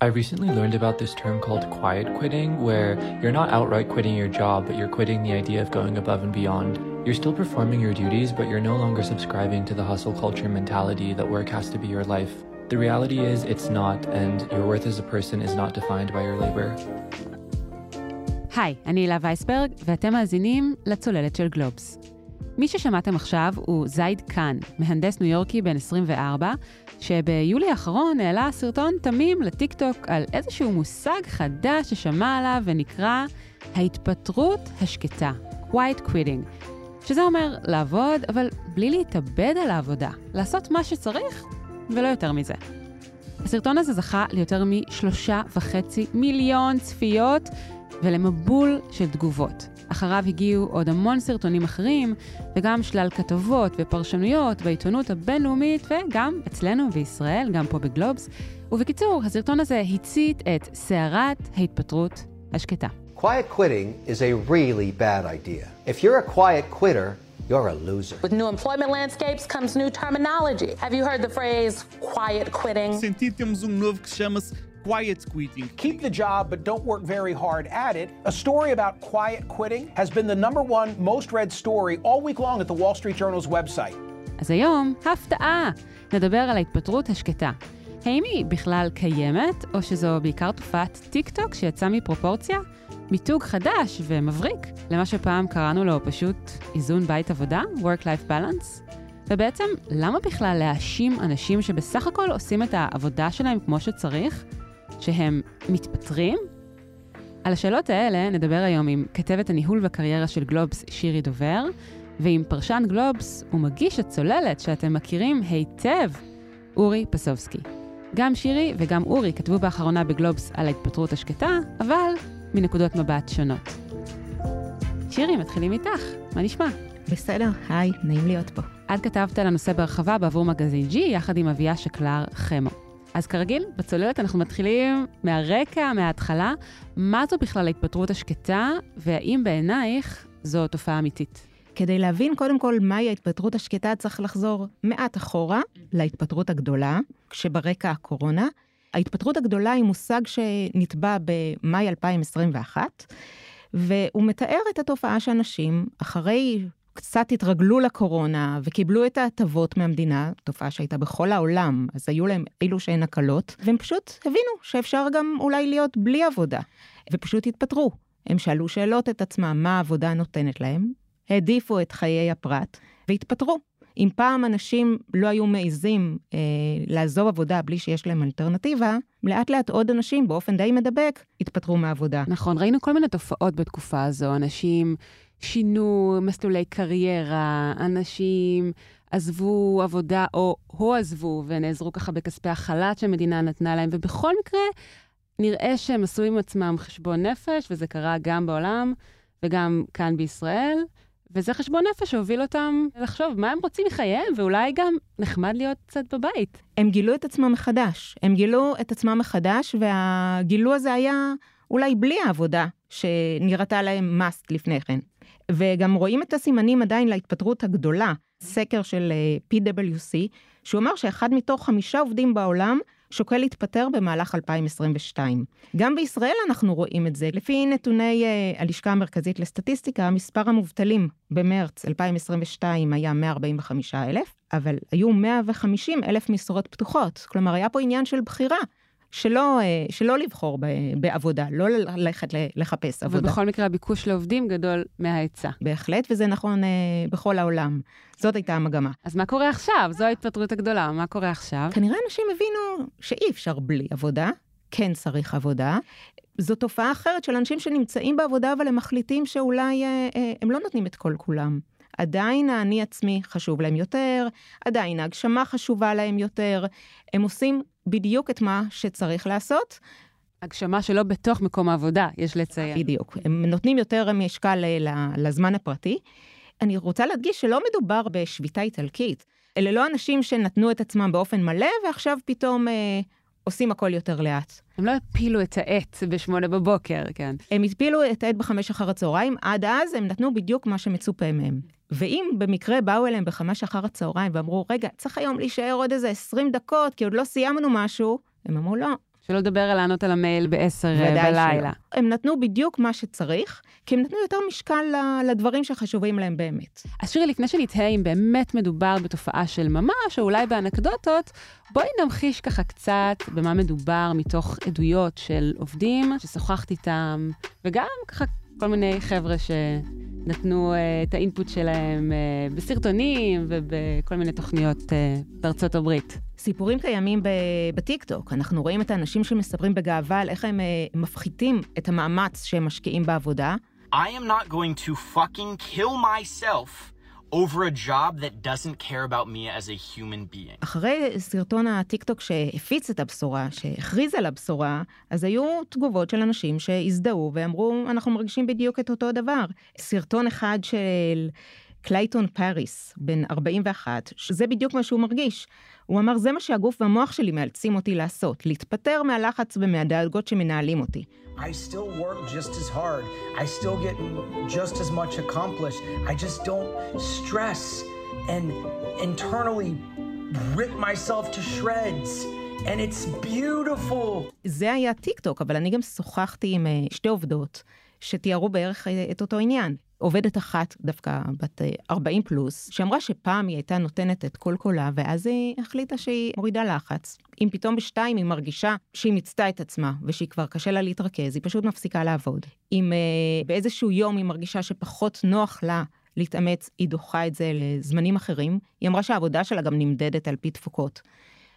I recently learned about this term called quiet quitting, where you're not outright quitting your job, but you're quitting the idea of going above and beyond. You're still performing your duties, but you're no longer subscribing to the hustle culture mentality that work has to be your life. The reality is, it's not, and your worth as a person is not defined by your labor. היי, אני הילה וייסברג, ואתם מאזינים לצוללת של גלובס. מי ששמעתם עכשיו הוא זייד קאן, מהנדס ניו יורקי בן 24, שביולי האחרון העלה סרטון תמים לטיקטוק על איזשהו מושג חדש ששמע עליו ונקרא ההתפטרות השקטה, quiet quitting, שזה אומר לעבוד, אבל בלי להתאבד על העבודה, לעשות מה שצריך ולא יותר מזה. הסרטון הזה זכה ליותר משלושה וחצי מיליון צפיות ולמבול של תגובות. אחריו הגיעו עוד המון סרטונים אחרים, וגם שלל כתבות ופרשנויות בעיתונות הבינלאומית, וגם אצלנו בישראל, גם פה בגלובס. ובקיצור, הסרטון הזה הצית את סערת ההתפטרות השקטה. Quiet quitting is a really bad idea. If you're a quiet quitter, you're a loser. With new employment landscapes comes new terminology. Have you heard the phrase quiet quitting? Senti temos um novo que chama-se quiet quitting. Keep the job but don't work very hard at it. A story about quiet quitting has been the number one most read story all week long at the Wall Street Journal's website. אז היום, הפתעה! נדבר על ההתפטרות השקטה. האם היא בכלל קיימת, או שזו בעיקר תופעת טיק טוק שיצאה מפרופורציה? מיתוג חדש ומבריק למה שפעם קראנו לו פשוט איזון בית עבודה, Work-Life Balance? ובעצם, למה בכלל להאשים אנשים שבסך הכל עושים את העבודה שלהם כמו שצריך, שהם מתפטרים? על השאלות האלה נדבר היום עם כתבת הניהול והקריירה של גלובס, שירי דובר, ועם פרשן גלובס ומגיש הצוללת שאתם מכירים היטב, אורי פסובסקי. גם שירי וגם אורי כתבו באחרונה בגלובס על ההתפטרות השקטה, אבל מנקודות מבט שונות. שירי, מתחילים איתך, מה נשמע? בסדר, היי, נעים להיות פה. את כתבת על הנושא בהרחבה בעבור מגזין G, יחד עם אביה שקלר חמו. אז כרגיל, בצוללת אנחנו מתחילים מהרקע, מההתחלה. מה זו בכלל ההתפטרות השקטה, והאם בעינייך זו תופעה אמיתית? כדי להבין קודם כל מהי ההתפטרות השקטה, צריך לחזור מעט אחורה להתפטרות הגדולה, כשברקע הקורונה. ההתפטרות הגדולה היא מושג שנתבע במאי 2021, והוא מתאר את התופעה שאנשים, אחרי קצת התרגלו לקורונה וקיבלו את ההטבות מהמדינה, תופעה שהייתה בכל העולם, אז היו להם אילו שהן הקלות, והם פשוט הבינו שאפשר גם אולי להיות בלי עבודה, ופשוט התפטרו. הם שאלו שאלות את עצמם מה העבודה נותנת להם, העדיפו את חיי הפרט והתפטרו. אם פעם אנשים לא היו מעיזים אה, לעזוב עבודה בלי שיש להם אלטרנטיבה, לאט לאט עוד אנשים באופן די מדבק התפטרו מהעבודה. נכון, ראינו כל מיני תופעות בתקופה הזו, אנשים שינו מסלולי קריירה, אנשים עזבו עבודה או עזבו ונעזרו ככה בכספי החל"ת שהמדינה נתנה להם, ובכל מקרה נראה שהם עשו עם עצמם חשבון נפש, וזה קרה גם בעולם וגם כאן בישראל. וזה חשבון נפש שהוביל אותם לחשוב מה הם רוצים מחייהם, ואולי גם נחמד להיות קצת בבית. הם גילו את עצמם מחדש. הם גילו את עצמם מחדש, והגילו הזה היה אולי בלי העבודה שנראתה להם must לפני כן. וגם רואים את הסימנים עדיין להתפטרות הגדולה, סקר של אה, PwC, שהוא אמר שאחד מתוך חמישה עובדים בעולם שוקל להתפטר במהלך 2022. גם בישראל אנחנו רואים את זה. לפי נתוני uh, הלשכה המרכזית לסטטיסטיקה, מספר המובטלים במרץ 2022 היה 145 אלף, אבל היו 150 אלף משרות פתוחות. כלומר, היה פה עניין של בחירה. שלא, אה, שלא לבחור בעבודה, לא ללכת לחפש עבודה. ובכל מקרה הביקוש לעובדים גדול מההיצע. בהחלט, וזה נכון אה, בכל העולם. זאת הייתה המגמה. אז מה קורה עכשיו? זו ההתפטרות הגדולה, מה קורה עכשיו? כנראה אנשים הבינו שאי אפשר בלי עבודה, כן צריך עבודה. זו תופעה אחרת של אנשים שנמצאים בעבודה, אבל הם מחליטים שאולי אה, אה, הם לא נותנים את כל כולם. עדיין האני עצמי חשוב להם יותר, עדיין ההגשמה חשובה להם יותר, הם עושים בדיוק את מה שצריך לעשות. הגשמה שלא בתוך מקום העבודה, יש לציין. בדיוק, הם נותנים יותר משקל לזמן הפרטי. אני רוצה להדגיש שלא מדובר בשביתה איטלקית. אלה לא אנשים שנתנו את עצמם באופן מלא ועכשיו פתאום אה, עושים הכל יותר לאט. הם לא הפילו את העט בשמונה בבוקר, כן. הם הפילו את העט בחמש אחר הצהריים, עד אז הם נתנו בדיוק מה שמצופה מהם. ואם במקרה באו אליהם בחמש אחר הצהריים ואמרו, רגע, צריך היום להישאר עוד איזה 20 דקות, כי עוד לא סיימנו משהו, הם אמרו, לא, שלא לדבר על לענות על המייל ב-10 ודאי בלילה. שלא. הם נתנו בדיוק מה שצריך, כי הם נתנו יותר משקל לדברים שחשובים להם באמת. אז שירי, לפני שנתהה אם באמת מדובר בתופעה של ממש, או אולי באנקדוטות, בואי נמחיש ככה קצת במה מדובר מתוך עדויות של עובדים ששוחחת איתם, וגם ככה כל מיני חבר'ה שנתנו uh, את האינפוט שלהם uh, בסרטונים ובכל מיני תוכניות uh, בארצות הברית. סיפורים קיימים ב- בטיקטוק, אנחנו רואים את האנשים שמספרים בגאווה על איך הם אה, מפחיתים את המאמץ שהם משקיעים בעבודה, I am not going to fucking kill myself over a job that doesn't care about me as a human being. אחרי סרטון הטיקטוק שהפיץ את הבשורה, שהכריז על הבשורה, אז היו תגובות של אנשים שהזדהו ואמרו, אנחנו מרגישים בדיוק את אותו דבר. סרטון אחד של קלייטון פאריס, בן 41, שזה בדיוק מה שהוא מרגיש. הוא אמר, זה מה שהגוף והמוח שלי מאלצים אותי לעשות, להתפטר מהלחץ ומהדאגות שמנהלים אותי. I still work just as hard. I still get just as much accomplished. I just don't stress and internally rip myself to shreds. And it's beautiful. זה היה טיק טוק, אבל אני גם שוחחתי עם אה, שתי עובדות שתיארו בערך אה, את אותו עניין. עובדת אחת, דווקא בת אה, 40 פלוס, שאמרה שפעם היא הייתה נותנת את כל קולה, ואז היא החליטה שהיא מורידה לחץ. אם פתאום בשתיים היא מרגישה שהיא מיצתה את עצמה, ושהיא כבר קשה לה להתרכז, היא פשוט מפסיקה לעבוד. אם אה, באיזשהו יום היא מרגישה שפחות נוח לה להתאמץ, היא דוחה את זה לזמנים אחרים. היא אמרה שהעבודה שלה גם נמדדת על פי תפוקות.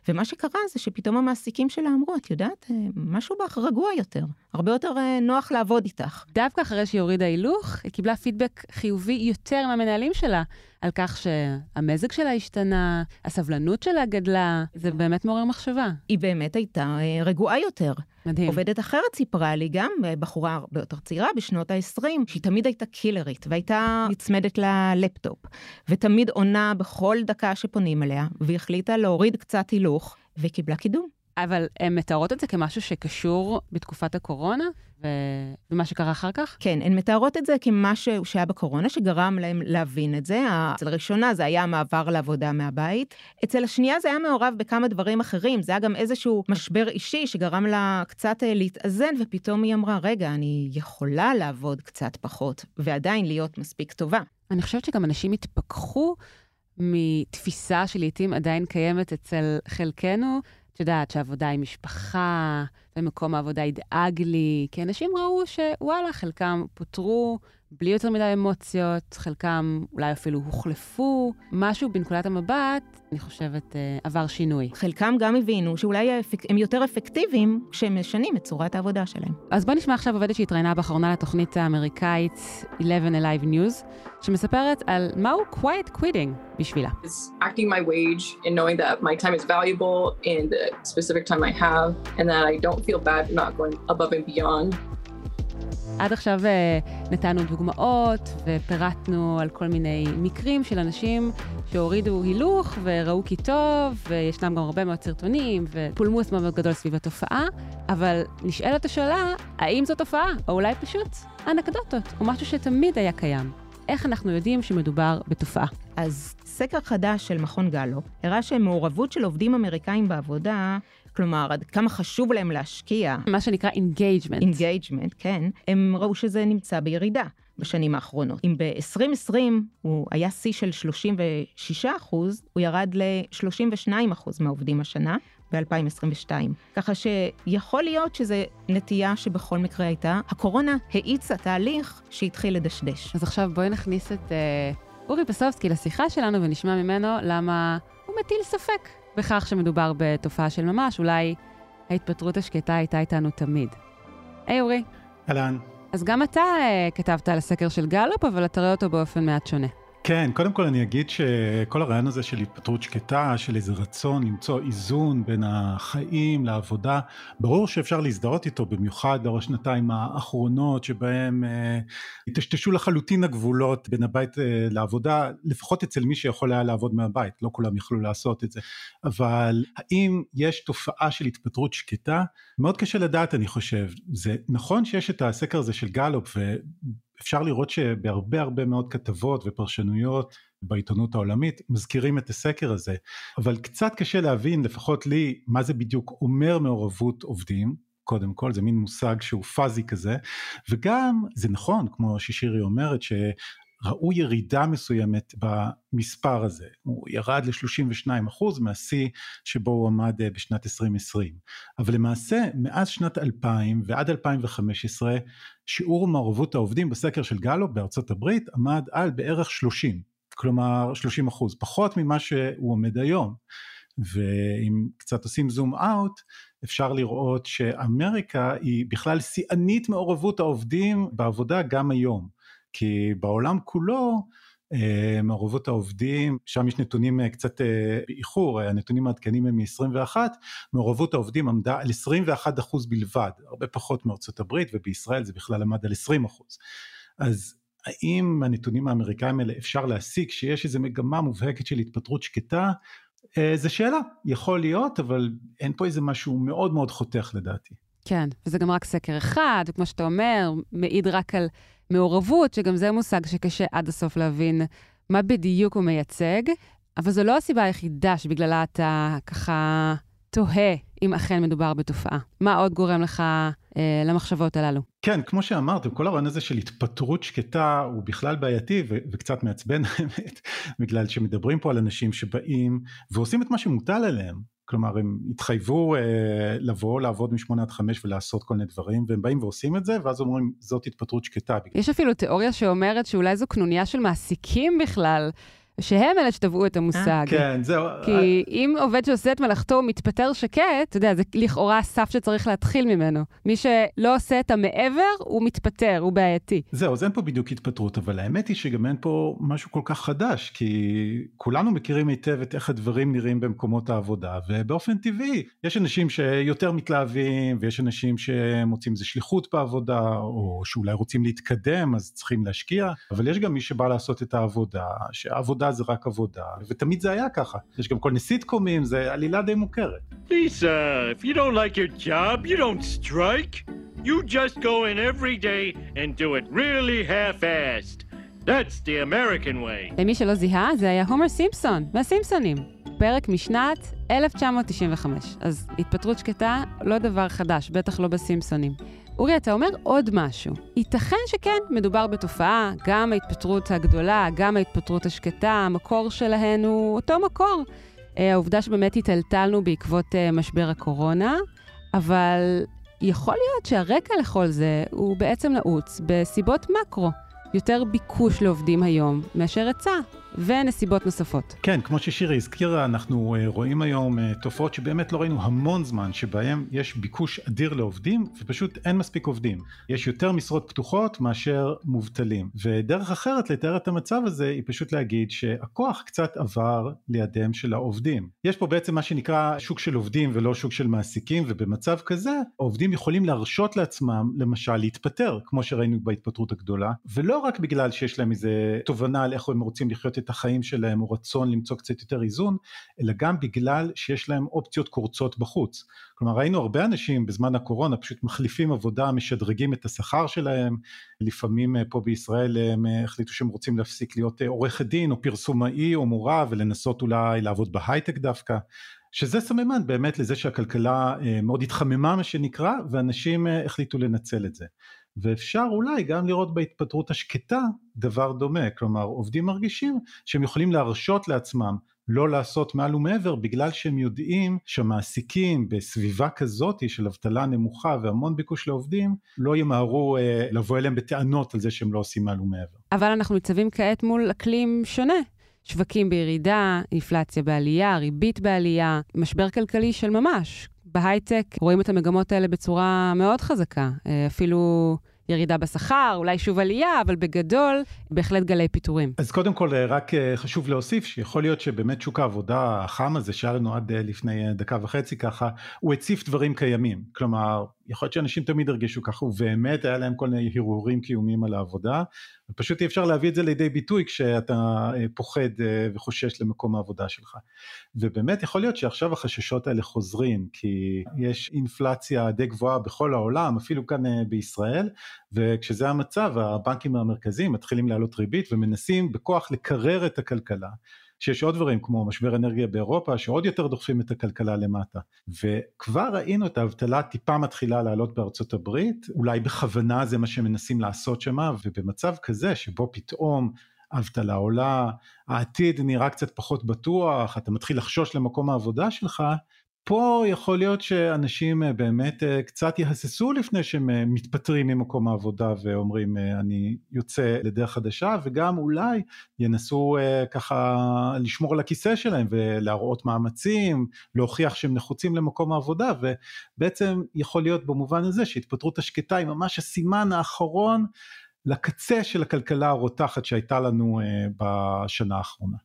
ומה שקרה זה שפתאום המעסיקים שלה אמרו, את יודעת, אה, משהו בך רגוע יותר, הרבה יותר אה, נוח לעבוד איתך. דווקא אחרי שהיא הורידה הילוך, היא קיבלה פידבק חיובי יותר מהמנהלים שלה, על כך שהמזג שלה השתנה, הסבלנות שלה גדלה, זה באמת מעורר מחשבה. היא באמת הייתה אה, רגועה יותר. מדהים. עובדת אחרת סיפרה לי, גם אה, בחורה הרבה יותר צעירה, בשנות ה-20, שהיא תמיד הייתה קילרית, והייתה נצמדת ללפטופ, ותמיד עונה בכל דקה שפונים אליה, והיא החליטה להוריד קצת הילוך, וקיבלה קידום. אבל הן מתארות את זה כמשהו שקשור בתקופת הקורונה. ומה שקרה אחר כך? כן, הן מתארות את זה כמשהו שהיה בקורונה, שגרם להם להבין את זה. אצל הראשונה זה היה המעבר לעבודה מהבית. אצל השנייה זה היה מעורב בכמה דברים אחרים. זה היה גם איזשהו משבר אישי שגרם לה קצת אה, להתאזן, ופתאום היא אמרה, רגע, אני יכולה לעבוד קצת פחות, ועדיין להיות מספיק טובה. אני חושבת שגם אנשים התפכחו מתפיסה שלעיתים עדיין קיימת אצל חלקנו, את יודעת, שעבודה עם משפחה, ומקום העבודה ידאג לי, כי אנשים ראו שוואלה, חלקם פוטרו בלי יותר מדי אמוציות, חלקם אולי אפילו הוחלפו, משהו בנקודת המבט, אני חושבת, אה, עבר שינוי. חלקם גם הבינו שאולי הם יותר אפקטיביים כשהם משנים את צורת העבודה שלהם. אז בוא נשמע עכשיו עובדת שהתראיינה באחרונה לתוכנית האמריקאית 11 Alive News, שמספרת על מהו quiet quitting בשבילה. is acting my wage and knowing that my time is valuable and the specific time I have, and that I don't feel bad for not going above and beyond. עד עכשיו אה, נתנו דוגמאות ופירטנו על כל מיני מקרים של אנשים שהורידו הילוך וראו כי טוב, וישנם גם הרבה מאוד סרטונים ופולמוס מאוד גדול סביב התופעה, אבל נשאלת השאלה, האם זו תופעה, או אולי פשוט אנקדוטות, או משהו שתמיד היה קיים. איך אנחנו יודעים שמדובר בתופעה? אז סקר חדש של מכון גאלופ הראה שמעורבות של עובדים אמריקאים בעבודה, כלומר, עד כמה חשוב להם להשקיע, מה שנקרא engagement. engagement, כן, הם ראו שזה נמצא בירידה בשנים האחרונות. אם ב-2020 הוא היה שיא של 36 אחוז, הוא ירד ל-32 אחוז מהעובדים השנה. ב-2022. ככה שיכול להיות שזו נטייה שבכל מקרה הייתה. הקורונה האיצה תהליך שהתחיל לדשדש. אז עכשיו בואי נכניס את אה, אורי פסובסקי לשיחה שלנו ונשמע ממנו למה הוא מטיל ספק בכך שמדובר בתופעה של ממש, אולי ההתפטרות השקטה הייתה איתנו תמיד. היי אורי, אהלן. אז גם אתה אה, כתבת על הסקר של גלופ, אבל אתה רואה אותו באופן מעט שונה. כן, קודם כל אני אגיד שכל הרעיון הזה של התפטרות שקטה, של איזה רצון למצוא איזון בין החיים לעבודה, ברור שאפשר להזדהות איתו, במיוחד לאור השנתיים האחרונות שבהם אה, היטשטשו לחלוטין הגבולות בין הבית אה, לעבודה, לפחות אצל מי שיכול היה לעבוד מהבית, לא כולם יכלו לעשות את זה. אבל האם יש תופעה של התפטרות שקטה? מאוד קשה לדעת אני חושב. זה נכון שיש את הסקר הזה של גלופ, ו... אפשר לראות שבהרבה הרבה מאוד כתבות ופרשנויות בעיתונות העולמית, מזכירים את הסקר הזה, אבל קצת קשה להבין, לפחות לי, מה זה בדיוק אומר מעורבות עובדים, קודם כל, זה מין מושג שהוא פאזי כזה, וגם זה נכון, כמו ששירי אומרת, ראו ירידה מסוימת במספר הזה, הוא ירד ל-32% מהשיא שבו הוא עמד אה, בשנת 2020, אבל למעשה מאז שנת 2000 ועד 2015 שיעור מעורבות העובדים בסקר של גלו בארצות הברית עמד על בערך 30, כלומר 30 אחוז, פחות ממה שהוא עומד היום. ואם קצת עושים זום אאוט, אפשר לראות שאמריקה היא בכלל שיאנית מעורבות העובדים בעבודה גם היום. כי בעולם כולו אה, מעורבות העובדים, שם יש נתונים אה, קצת אה, באיחור, הנתונים העדכניים הם מ-21, מעורבות העובדים עמדה על 21 אחוז בלבד, הרבה פחות מארצות הברית ובישראל זה בכלל עמד על 20 אחוז. אז האם מהנתונים האמריקאים האלה אפשר להסיק שיש איזו מגמה מובהקת של התפטרות שקטה? זו שאלה, יכול להיות, אבל אין פה איזה משהו מאוד מאוד חותך לדעתי. כן, וזה גם רק סקר אחד, וכמו שאתה אומר, מעיד רק על מעורבות, שגם זה מושג שקשה עד הסוף להבין מה בדיוק הוא מייצג, אבל זו לא הסיבה היחידה שבגללה אתה ככה תוהה אם אכן מדובר בתופעה. מה עוד גורם לך אה, למחשבות הללו? כן, כמו שאמרת, כל הרעיון הזה של התפטרות שקטה הוא בכלל בעייתי ו- וקצת מעצבן האמת, בגלל שמדברים פה על אנשים שבאים ועושים את מה שמוטל עליהם. כלומר הם התחייבו אה, לבוא לעבוד משמונה עד חמש ולעשות כל מיני דברים והם באים ועושים את זה ואז אומרים זאת התפטרות שקטה. יש אפילו תיאוריה שאומרת שאולי זו קנוניה של מעסיקים בכלל. שהם אלה שטבעו את המושג. כן, זהו. כי אם עובד שעושה את מלאכתו מתפטר שקט, אתה יודע, זה לכאורה הסף שצריך להתחיל ממנו. מי שלא עושה את המעבר, הוא מתפטר, הוא בעייתי. זהו, אז אין פה בדיוק התפטרות, אבל האמת היא שגם אין פה משהו כל כך חדש, כי כולנו מכירים היטב את איך הדברים נראים במקומות העבודה, ובאופן טבעי, יש אנשים שיותר מתלהבים, ויש אנשים שמוצאים איזה שליחות בעבודה, או שאולי רוצים להתקדם, אז צריכים להשקיע, אבל יש גם מי שבא לעשות את העבודה, שהעבודה זה רק עבודה, ותמיד זה היה ככה. יש גם כל מיני סיטקומים, זה עלילה די מוכרת. Lisa, if you don't like your job, you don't strike. You just go in every day and do it really half-assed. That's the American way. למי שלא זיהה, זה היה הומר סימפסון, מהסימפסונים. פרק משנת 1995. אז התפטרות שקטה, לא דבר חדש, בטח לא בסימפסונים. אורי, אתה אומר עוד משהו. ייתכן שכן, מדובר בתופעה, גם ההתפטרות הגדולה, גם ההתפטרות השקטה, המקור שלהן הוא אותו מקור. אה, העובדה שבאמת התעלתלנו בעקבות אה, משבר הקורונה, אבל יכול להיות שהרקע לכל זה הוא בעצם נעוץ בסיבות מקרו. יותר ביקוש לעובדים היום מאשר היצע. ונסיבות נוספות. כן, כמו ששירי הזכירה, אנחנו אה, רואים היום אה, תופעות שבאמת לא ראינו המון זמן, שבהם יש ביקוש אדיר לעובדים, ופשוט אין מספיק עובדים. יש יותר משרות פתוחות מאשר מובטלים. ודרך אחרת לתאר את המצב הזה היא פשוט להגיד שהכוח קצת עבר לידיהם של העובדים. יש פה בעצם מה שנקרא שוק של עובדים ולא שוק של מעסיקים, ובמצב כזה העובדים יכולים להרשות לעצמם למשל להתפטר, כמו שראינו בהתפטרות הגדולה, ולא רק בגלל שיש להם איזה תובנה על איך הם רוצים לחיות את החיים שלהם או רצון למצוא קצת יותר איזון, אלא גם בגלל שיש להם אופציות קורצות בחוץ. כלומר ראינו הרבה אנשים בזמן הקורונה פשוט מחליפים עבודה, משדרגים את השכר שלהם, לפעמים אה, פה בישראל הם אה, החליטו שהם רוצים להפסיק להיות אה, עורכת דין או פרסומאי או מורה ולנסות אולי לעבוד בהייטק דווקא. שזה סממן באמת לזה שהכלכלה מאוד התחממה מה שנקרא ואנשים החליטו לנצל את זה. ואפשר אולי גם לראות בהתפטרות השקטה דבר דומה, כלומר עובדים מרגישים שהם יכולים להרשות לעצמם לא לעשות מעל ומעבר בגלל שהם יודעים שהמעסיקים בסביבה כזאת של אבטלה נמוכה והמון ביקוש לעובדים לא ימהרו אה, לבוא אליהם בטענות על זה שהם לא עושים מעל ומעבר. אבל אנחנו ניצבים כעת מול אקלים שונה. שווקים בירידה, אינפלציה בעלייה, ריבית בעלייה, משבר כלכלי של ממש. בהייטק רואים את המגמות האלה בצורה מאוד חזקה. אה, אפילו ירידה בשכר, אולי שוב עלייה, אבל בגדול, בהחלט גלי פיטורים. אז קודם כל, אה, רק אה, חשוב להוסיף שיכול להיות שבאמת שוק העבודה החם הזה, שהיה לנו עד לפני דקה וחצי ככה, הוא הציף דברים קיימים. כלומר, יכול להיות שאנשים תמיד הרגישו ככה, ובאמת היה להם כל מיני הרהורים קיומיים על העבודה, ופשוט אי אפשר להביא את זה לידי ביטוי כשאתה אה, פוחד אה, וחושש למקום העבודה שלך. ובאמת יכול להיות שעכשיו החששות האלה חוזרים, כי יש אינפלציה די גבוהה בכל העולם, אפילו כאן אה, בישראל, וכשזה המצב, הבנקים המרכזיים מתחילים להעלות ריבית ומנסים בכוח לקרר את הכלכלה. שיש עוד דברים כמו משבר אנרגיה באירופה שעוד יותר דוחפים את הכלכלה למטה. וכבר ראינו את האבטלה טיפה מתחילה לעלות בארצות הברית אולי בכוונה זה מה שמנסים לעשות שמה ובמצב כזה שבו פתאום האבטלה עולה, העתיד נראה קצת פחות בטוח, אתה מתחיל לחשוש למקום העבודה שלך, פה יכול להיות שאנשים אה, באמת אה, קצת יהססו לפני שהם אה, מתפטרים ממקום העבודה ואומרים אני יוצא לדרך חדשה וגם אולי ינסו ככה לשמור על הכיסא שלהם ולהראות מאמצים, להוכיח שהם נחוצים למקום העבודה ובעצם יכול להיות במובן הזה שהתפטרות השקטה היא ממש הסימן האחרון לקצה של הכלכלה הרותחת שהייתה לנו בשנה האחרונה.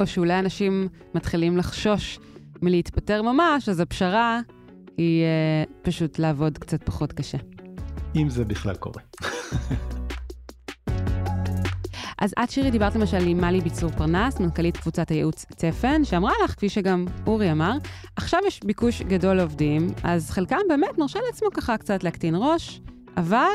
או שאולי אנשים מתחילים לחשוש מלהתפטר ממש, אז הפשרה היא uh, פשוט לעבוד קצת פחות קשה. אם זה בכלל קורה. אז את, שירי, דיברת למשל עם מלי ביצור פרנס, מנכ"לית קבוצת הייעוץ צפן, שאמרה לך, כפי שגם אורי אמר, עכשיו יש ביקוש גדול לעובדים, אז חלקם באמת מרשה לעצמו ככה קצת להקטין ראש, אבל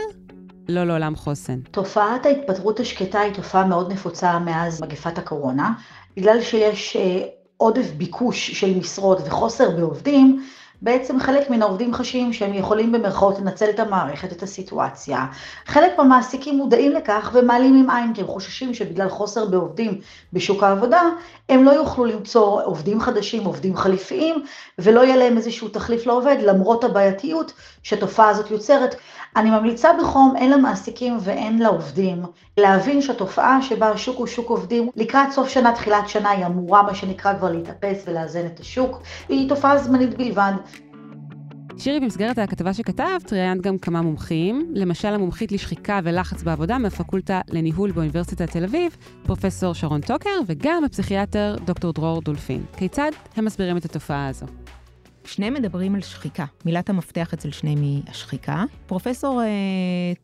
לא לעולם חוסן. תופעת ההתפטרות השקטה היא תופעה מאוד נפוצה מאז מגפת הקורונה, בגלל שיש אה, עודף ביקוש של משרות וחוסר בעובדים, בעצם חלק מן העובדים חשים שהם יכולים במרכאות לנצל את המערכת, את הסיטואציה. חלק מהמעסיקים מודעים לכך ומעלים עם עין, כי הם חוששים שבגלל חוסר בעובדים בשוק העבודה, הם לא יוכלו למצוא עובדים חדשים, עובדים חליפיים, ולא יהיה להם איזשהו תחליף לעובד, למרות הבעייתיות שהתופעה הזאת יוצרת. אני ממליצה בחום, הן למעסיקים והן לעובדים, להבין שהתופעה שבה השוק הוא שוק עובדים, לקראת סוף שנה, תחילת שנה, היא אמורה, מה שנקרא, כבר להתאפס ולאזן את השוק, היא תופעה זמנית בלבד. שירי, במסגרת הכתבה שכתבת, ראיינת גם כמה מומחים, למשל המומחית לשחיקה ולחץ בעבודה מהפקולטה לניהול באוניברסיטת תל אביב, פרופסור שרון טוקר, וגם הפסיכיאטר דוקטור דרור דולפין. כיצד הם מסבירים את התופעה הזו? שניהם מדברים על שחיקה. מילת המפתח אצל שניהם היא השחיקה. פרופסור אה,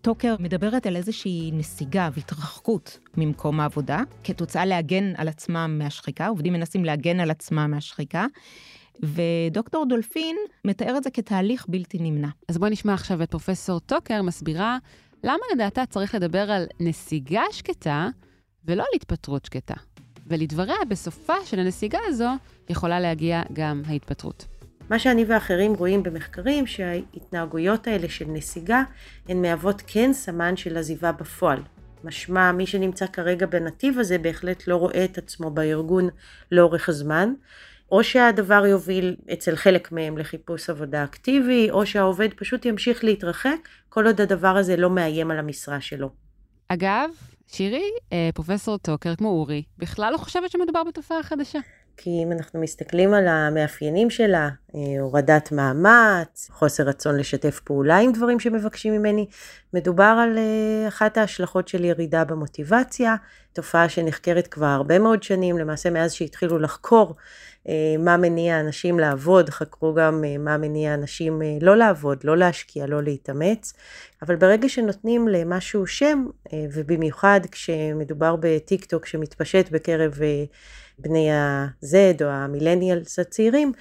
טוקר מדברת על איזושהי נסיגה והתרחקות ממקום העבודה, כתוצאה להגן על עצמם מהשחיקה, עובדים מנסים להגן על עצמם מהשחיקה. ודוקטור דולפין מתאר את זה כתהליך בלתי נמנע. אז בואי נשמע עכשיו את פרופסור טוקר מסבירה למה לדעתה צריך לדבר על נסיגה שקטה ולא על התפטרות שקטה. ולדבריה, בסופה של הנסיגה הזו יכולה להגיע גם ההתפטרות. מה שאני ואחרים רואים במחקרים, שההתנהגויות האלה של נסיגה, הן מהוות כן סמן של עזיבה בפועל. משמע, מי שנמצא כרגע בנתיב הזה בהחלט לא רואה את עצמו בארגון לאורך הזמן. או שהדבר יוביל אצל חלק מהם לחיפוש עבודה אקטיבי, או שהעובד פשוט ימשיך להתרחק, כל עוד הדבר הזה לא מאיים על המשרה שלו. אגב, שירי, אה, פרופסור טוקר, כמו אורי, בכלל לא חושבת שמדובר בתופעה חדשה. כי אם אנחנו מסתכלים על המאפיינים שלה, אה, הורדת מאמץ, חוסר רצון לשתף פעולה עם דברים שמבקשים ממני, מדובר על אה, אחת ההשלכות של ירידה במוטיבציה, תופעה שנחקרת כבר הרבה מאוד שנים, למעשה מאז שהתחילו לחקור מה מניע אנשים לעבוד, חקרו גם מה מניע אנשים לא לעבוד, לא להשקיע, לא להתאמץ, אבל ברגע שנותנים למשהו שם, ובמיוחד כשמדובר בטיק טוק שמתפשט בקרב בני ה-Z או המילניאלס הצעירים,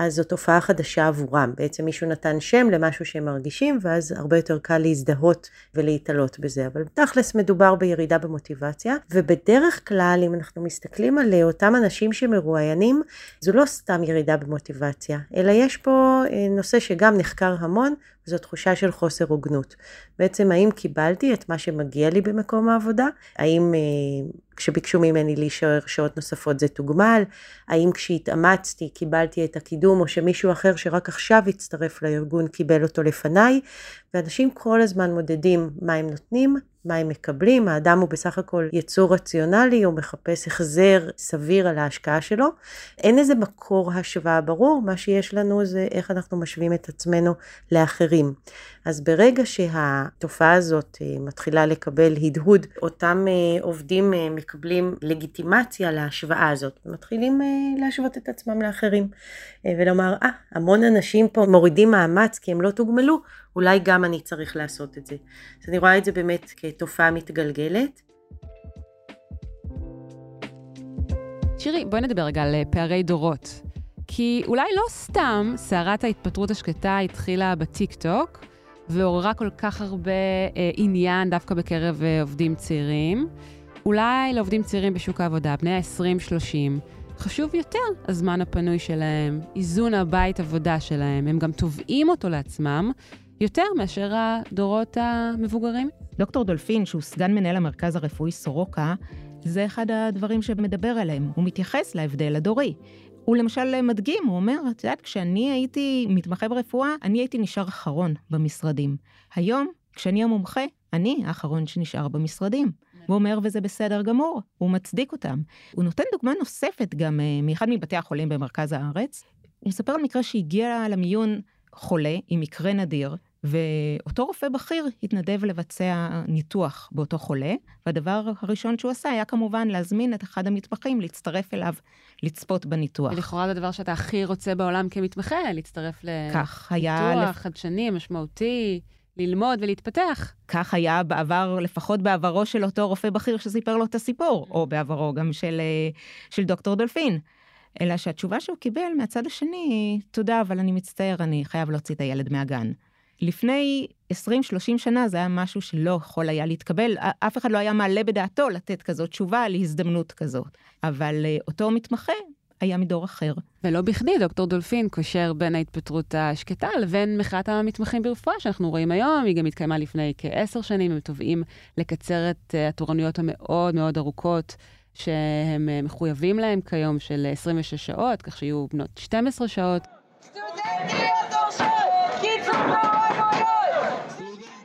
אז זו תופעה חדשה עבורם. בעצם מישהו נתן שם למשהו שהם מרגישים, ואז הרבה יותר קל להזדהות ולהתעלות בזה. אבל תכלס מדובר בירידה במוטיבציה, ובדרך כלל, אם אנחנו מסתכלים על אותם אנשים שמרואיינים, זו לא סתם ירידה במוטיבציה, אלא יש פה אה, נושא שגם נחקר המון, וזו תחושה של חוסר הוגנות. בעצם האם קיבלתי את מה שמגיע לי במקום העבודה? האם אה, כשביקשו ממני להישאר שעות נוספות זה תוגמל? האם כשהתאמצתי קיבלתי את הקידום או שמישהו אחר שרק עכשיו הצטרף לארגון קיבל אותו לפניי? ואנשים כל הזמן מודדים מה הם נותנים, מה הם מקבלים, האדם הוא בסך הכל יצור רציונלי, הוא מחפש החזר סביר על ההשקעה שלו. אין איזה מקור השוואה ברור, מה שיש לנו זה איך אנחנו משווים את עצמנו לאחרים. אז ברגע שהתופעה הזאת אה, מתחילה לקבל הדהוד, אותם אה, עובדים אה, מקבלים לגיטימציה להשוואה הזאת, ומתחילים להשוות את עצמם לאחרים, ולומר, אה, ah, המון אנשים פה מורידים מאמץ כי הם לא תוגמלו, אולי גם אני צריך לעשות את זה. אז אני רואה את זה באמת כתופעה מתגלגלת. שירי, בואי נדבר רגע על אה, פערי דורות. כי אולי לא סתם סערת ההתפטרות השקטה התחילה בטיק טוק, ועוררה כל כך הרבה אה, עניין דווקא בקרב אה, עובדים צעירים. אולי לעובדים צעירים בשוק העבודה, בני ה-20-30, חשוב יותר הזמן הפנוי שלהם, איזון הבית עבודה שלהם, הם גם תובעים אותו לעצמם יותר מאשר הדורות המבוגרים. דוקטור דולפין, שהוא סגן מנהל המרכז הרפואי סורוקה, זה אחד הדברים שמדבר עליהם. הוא מתייחס להבדל הדורי. הוא למשל מדגים, הוא אומר, את יודעת, כשאני הייתי מתמחה ברפואה, אני הייתי נשאר אחרון במשרדים. היום, כשאני המומחה, אני האחרון שנשאר במשרדים. הוא אומר, וזה בסדר גמור, הוא מצדיק אותם. הוא נותן דוגמה נוספת גם uh, מאחד מבתי החולים במרכז הארץ. הוא מספר על מקרה שהגיע למיון חולה עם מקרה נדיר, ואותו רופא בכיר התנדב לבצע ניתוח באותו חולה, והדבר הראשון שהוא עשה היה כמובן להזמין את אחד המתמחים להצטרף אליו, לצפות בניתוח. ולכאורה זה הדבר שאתה הכי רוצה בעולם כמתמחה, להצטרף לניתוח חדשני, משמעותי. ללמוד ולהתפתח. כך היה בעבר, לפחות בעברו של אותו רופא בכיר שסיפר לו את הסיפור, או בעברו גם של, אה, של דוקטור דולפין. אלא שהתשובה שהוא קיבל מהצד השני תודה, אבל אני מצטער, אני חייב להוציא את הילד מהגן. לפני 20-30 שנה זה היה משהו שלא יכול היה להתקבל, אף אחד לא היה מעלה בדעתו לתת כזאת תשובה להזדמנות כזאת. אבל אה, אותו מתמחה היה מדור אחר. ולא בכדי דוקטור דולפין קושר בין ההתפטרות השקטה לבין מחאת המתמחים ברפואה שאנחנו רואים היום. היא גם התקיימה לפני כעשר שנים, הם תובעים לקצר את אה, התורנויות המאוד מאוד ארוכות. שהם אה, מחויבים להם כיום של 26 שעות, כך שיהיו בנות 12 שעות.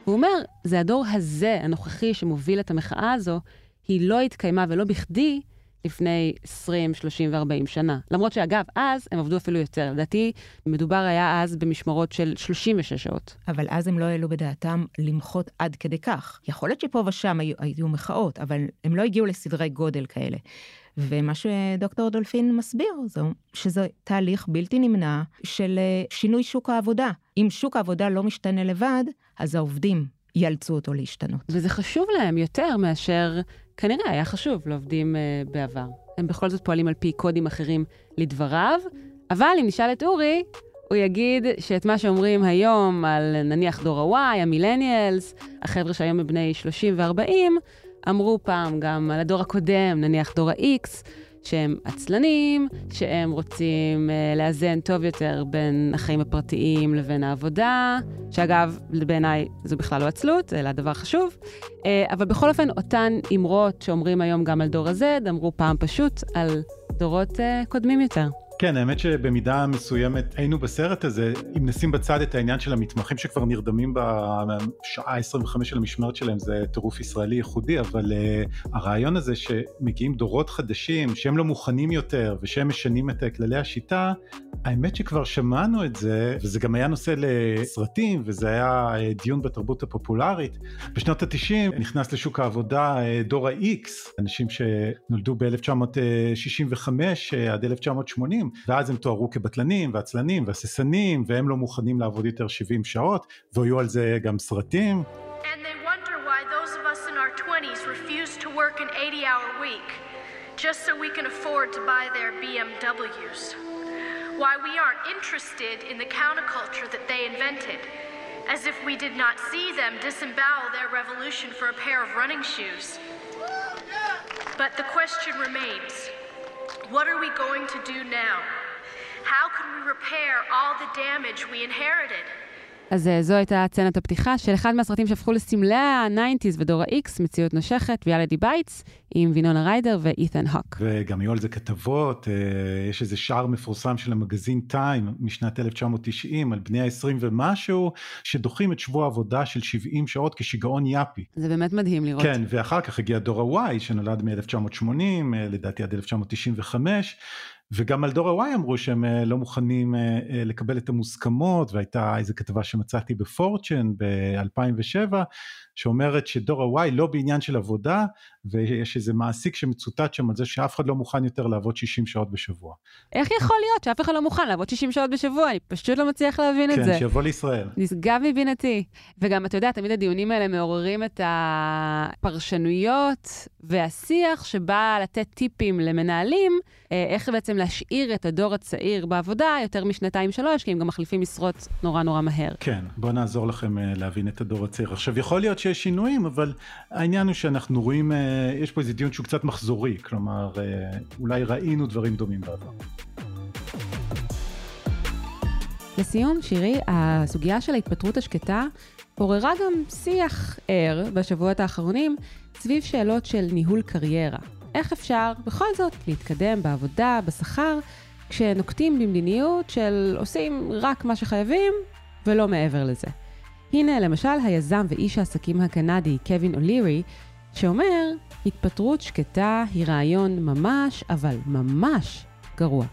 הוא אומר, זה הדור הזה, הנוכחי, שמוביל את המחאה הזו, היא לא התקיימה ולא בכדי לפני 20, 30 ו-40 שנה. למרות שאגב, אז הם עבדו אפילו יותר. לדעתי, מדובר היה אז במשמרות של 36 שעות. אבל אז הם לא העלו בדעתם למחות עד כדי כך. יכול להיות שפה ושם היו, היו מחאות, אבל הם לא הגיעו לסדרי גודל כאלה. ומה שדוקטור דולפין מסביר זה שזה תהליך בלתי נמנע של אה, שינוי שוק העבודה. אם שוק העבודה לא משתנה לבד, אז העובדים יאלצו אותו להשתנות. וזה חשוב להם יותר מאשר כנראה היה חשוב לעובדים uh, בעבר. הם בכל זאת פועלים על פי קודים אחרים לדבריו, אבל אם נשאל את אורי, הוא יגיד שאת מה שאומרים היום על נניח דור ה-Y, המילניאלס, החבר'ה שהיום הם בני 30 ו-40, אמרו פעם גם על הדור הקודם, נניח דור ה-X, שהם עצלנים, שהם רוצים uh, לאזן טוב יותר בין החיים הפרטיים לבין העבודה, שאגב, בעיניי זו בכלל לא עצלות, אלא דבר חשוב. Uh, אבל בכל אופן, אותן אמרות שאומרים היום גם על דור ה-Z, אמרו פעם פשוט על דורות uh, קודמים יותר. כן, האמת שבמידה מסוימת היינו בסרט הזה, אם נשים בצד את העניין של המתמחים שכבר נרדמים בשעה 25 של המשמרת שלהם, זה טירוף ישראלי ייחודי, אבל uh, הרעיון הזה שמגיעים דורות חדשים, שהם לא מוכנים יותר ושהם משנים את כללי השיטה, האמת שכבר שמענו את זה, וזה גם היה נושא לסרטים, וזה היה אה, דיון בתרבות הפופולרית. בשנות ה-90 נכנס לשוק העבודה אה, דור ה-X, אנשים שנולדו ב-1965 עד 1980, ואז הם תוארו כבטלנים ועצלנים והססנים, והם לא מוכנים לעבוד יותר 70 שעות, והיו על זה גם סרטים. just so we can afford to buy their BMWs. Why we aren't interested in the counterculture that they invented, as if we did not see them disembowel their revolution for a pair of running shoes. But the question remains What are we going to do now? How can we repair all the damage we inherited? אז אה, זו הייתה צנת הפתיחה של אחד מהסרטים שהפכו לסמלי ה-90's ודור ה-X, מציאות נושכת, ויאלדי בייטס, עם וינונה ריידר ואית'ן הוק. וגם היו על זה כתבות, אה, יש איזה שער מפורסם של המגזין טיים משנת 1990, על בני ה-20 ומשהו, שדוחים את שבוע העבודה של 70 שעות כשיגעון יאפי. זה באמת מדהים לראות. כן, ואחר כך הגיע דור ה-Y, שנולד מ-1980, אה, לדעתי עד 1995. וגם על דור ה-Y אמרו שהם אה, לא מוכנים אה, אה, לקבל את המוסכמות והייתה איזה כתבה שמצאתי בפורצ'ן ב-2007 שאומרת שדור ה-Y לא בעניין של עבודה ויש איזה מעסיק שמצוטט שם על זה שאף אחד לא מוכן יותר לעבוד 60 שעות בשבוע. איך יכול להיות שאף אחד לא מוכן לעבוד 60 שעות בשבוע? אני פשוט לא מצליח להבין את זה. כן, שיבוא לישראל. נשגב מבינתי. וגם, אתה יודע, תמיד הדיונים האלה מעוררים את הפרשנויות והשיח שבא לתת טיפים למנהלים, איך בעצם להשאיר את הדור הצעיר בעבודה יותר משנתיים-שלוש, כי הם גם מחליפים משרות נורא נורא מהר. כן, בואו נעזור לכם אה, להבין את הדור הצעיר. עכשיו, יכול להיות שיש שינויים, אבל העניין הוא שאנחנו רואים, אה, יש פה איזה דיון שהוא קצת מחזורי, כלומר, אולי ראינו דברים דומים בעבר. לסיום, שירי, הסוגיה של ההתפטרות השקטה עוררה גם שיח ער בשבועות האחרונים סביב שאלות של ניהול קריירה. איך אפשר בכל זאת להתקדם בעבודה, בשכר, כשנוקטים במדיניות של עושים רק מה שחייבים ולא מעבר לזה. הנה למשל היזם ואיש העסקים הקנדי קווין אולירי, שאומר, התפטרות שקטה היא רעיון ממש, אבל ממש גרוע.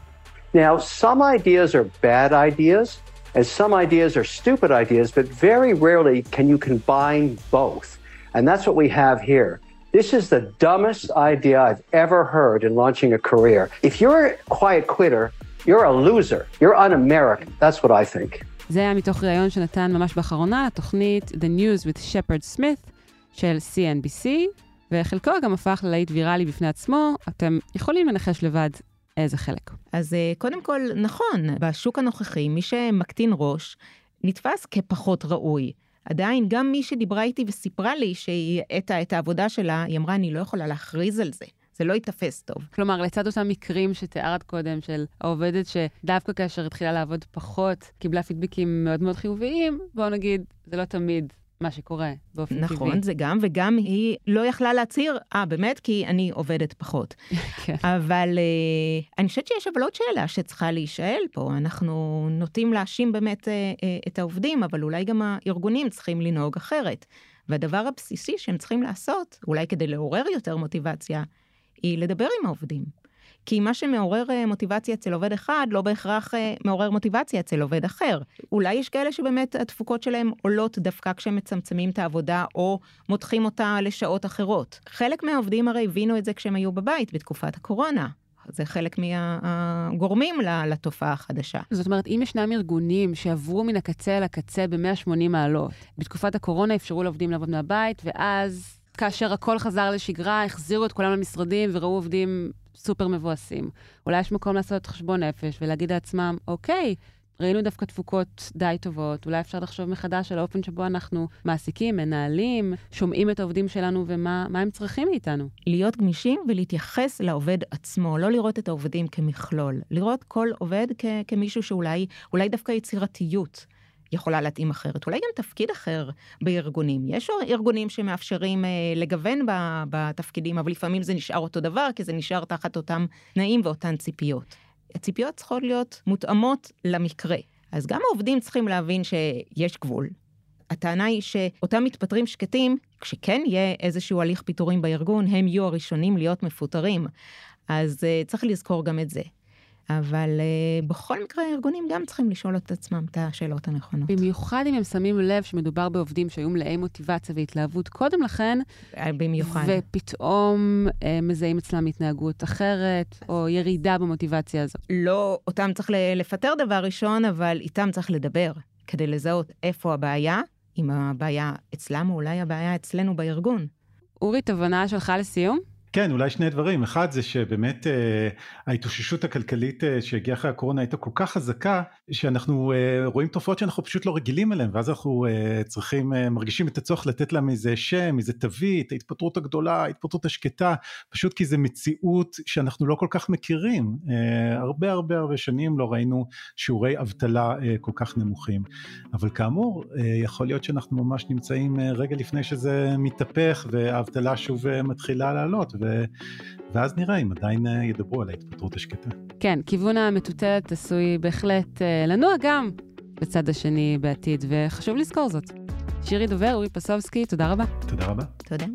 Now, some ideas are bad ideas, and some ideas are stupid ideas, but very rarely can you combine both. And that's what we have here. This is the dumbest idea I've ever heard in launching a career. If you're a quiet quitter, you're a loser. You're un-American. That's what I think. זה היה מתוך ראיון שנתן ממש באחרונה לתוכנית The News with Shepard Smith של CNBC, וחלקו גם הפך ללהיט ויראלי בפני עצמו. אתם יכולים לנחש לבד איזה חלק. אז אה, קודם כל, נכון, בשוק הנוכחי, מי שמקטין ראש נתפס כפחות ראוי. עדיין, גם מי שדיברה איתי וסיפרה לי שהיא האטה את העבודה שלה, היא אמרה, אני לא יכולה להכריז על זה. זה לא ייתפס טוב. כלומר, לצד אותם מקרים שתיארת קודם, של העובדת שדווקא כאשר התחילה לעבוד פחות, קיבלה פידבקים מאוד מאוד חיוביים, בואו נגיד, זה לא תמיד מה שקורה באופן נכון, טבעי. נכון, זה גם, וגם היא לא יכלה להצהיר, אה, באמת? כי אני עובדת פחות. כן. אבל uh, אני חושבת שיש אבל עוד שאלה שצריכה להישאל פה. אנחנו נוטים להאשים באמת uh, uh, את העובדים, אבל אולי גם הארגונים צריכים לנהוג אחרת. והדבר הבסיסי שהם צריכים לעשות, אולי כדי לעורר יותר מוטיבציה, היא לדבר עם העובדים. כי מה שמעורר אה, מוטיבציה אצל עובד אחד, לא בהכרח אה, מעורר מוטיבציה אצל עובד אחר. אולי יש כאלה שבאמת התפוקות שלהם עולות דווקא כשהם מצמצמים את העבודה, או מותחים אותה לשעות אחרות. חלק מהעובדים הרי הבינו את זה כשהם היו בבית בתקופת הקורונה. זה חלק מהגורמים לתופעה החדשה. זאת אומרת, אם ישנם ארגונים שעברו מן הקצה אל הקצה ב-180 מעלות, בתקופת הקורונה אפשרו לעובדים לעבוד מהבית, ואז כאשר הכל חזר לשגרה, החזירו את כולם למשרדים וראו עובדים סופר מבואסים. אולי יש מקום לעשות חשבון נפש ולהגיד לעצמם, אוקיי, ראינו דווקא תפוקות די טובות, אולי אפשר לחשוב מחדש על האופן שבו אנחנו מעסיקים, מנהלים, שומעים את העובדים שלנו ומה הם צריכים מאיתנו. להיות גמישים ולהתייחס לעובד עצמו, לא לראות את העובדים כמכלול. לראות כל עובד כמישהו שאולי, אולי דווקא יצירתיות. יכולה להתאים אחרת, אולי גם תפקיד אחר בארגונים. יש ארגונים שמאפשרים אה, לגוון ב, בתפקידים, אבל לפעמים זה נשאר אותו דבר, כי זה נשאר תחת אותם תנאים ואותן ציפיות. הציפיות צריכות להיות מותאמות למקרה. אז גם העובדים צריכים להבין שיש גבול. הטענה היא שאותם מתפטרים שקטים, כשכן יהיה איזשהו הליך פיטורים בארגון, הם יהיו הראשונים להיות מפוטרים. אז uh, צריך לזכור גם את זה. אבל uh, בכל מקרה הארגונים גם צריכים לשאול את עצמם את השאלות הנכונות. במיוחד אם הם שמים לב שמדובר בעובדים שהיו מלאי מוטיבציה והתלהבות קודם לכן. אה, במיוחד. ופתאום uh, מזהים אצלם התנהגות אחרת, או ירידה במוטיבציה הזו. לא אותם צריך לפטר דבר ראשון, אבל איתם צריך לדבר, כדי לזהות איפה הבעיה, אם הבעיה אצלם או אולי הבעיה אצלנו בארגון. אורי, תובנה שלך לסיום? כן, אולי שני דברים. אחד זה שבאמת אה, ההתאוששות הכלכלית אה, שהגיעה אחרי הקורונה הייתה כל כך חזקה, שאנחנו אה, רואים תופעות שאנחנו פשוט לא רגילים אליהן, ואז אנחנו אה, צריכים, אה, מרגישים את הצורך לתת להם איזה שם, איזה תווית, ההתפטרות הגדולה, ההתפטרות השקטה, פשוט כי זו מציאות שאנחנו לא כל כך מכירים. אה, הרבה הרבה הרבה שנים לא ראינו שיעורי אבטלה אה, כל כך נמוכים. אבל כאמור, אה, יכול להיות שאנחנו ממש נמצאים אה, רגע לפני שזה מתהפך והאבטלה שוב אה, מתחילה לעלות. ו... ואז נראה אם עדיין אה, ידברו על ההתפטרות השקטה. כן, כיוון המטוטלת עשוי בהחלט אה, לנוע גם בצד השני בעתיד, וחשוב לזכור זאת. שירי דובר, אורי פסובסקי, תודה רבה. תודה רבה. תודה.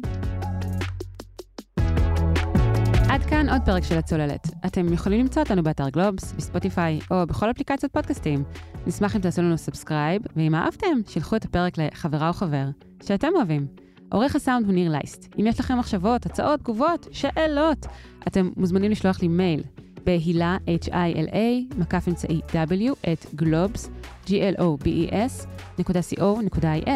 עד כאן עוד פרק של הצוללת. אתם יכולים למצוא אותנו באתר גלובס, בספוטיפיי או בכל אפליקציות פודקאסטים. נשמח אם תעשו לנו subscribe, ואם אהבתם, שילחו את הפרק לחברה או חבר שאתם אוהבים. עורך הסאונד הוא ניר לייסט. אם יש לכם מחשבות, הצעות, תגובות, שאלות, אתם מוזמנים לשלוח לי מייל בהילה, H-I-L-A, מקף אמצעי W, את גלובס, G-L-O-B-E-S, נקודה co.il.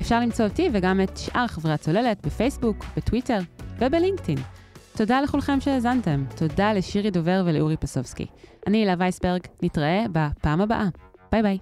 אפשר למצוא אותי וגם את שאר חברי הצוללת בפייסבוק, בטוויטר ובלינקדאין. תודה לכולכם שהאזנתם. תודה לשירי דובר ולאורי פסובסקי. אני הילה וייסברג, נתראה בפעם הבאה. ביי ביי.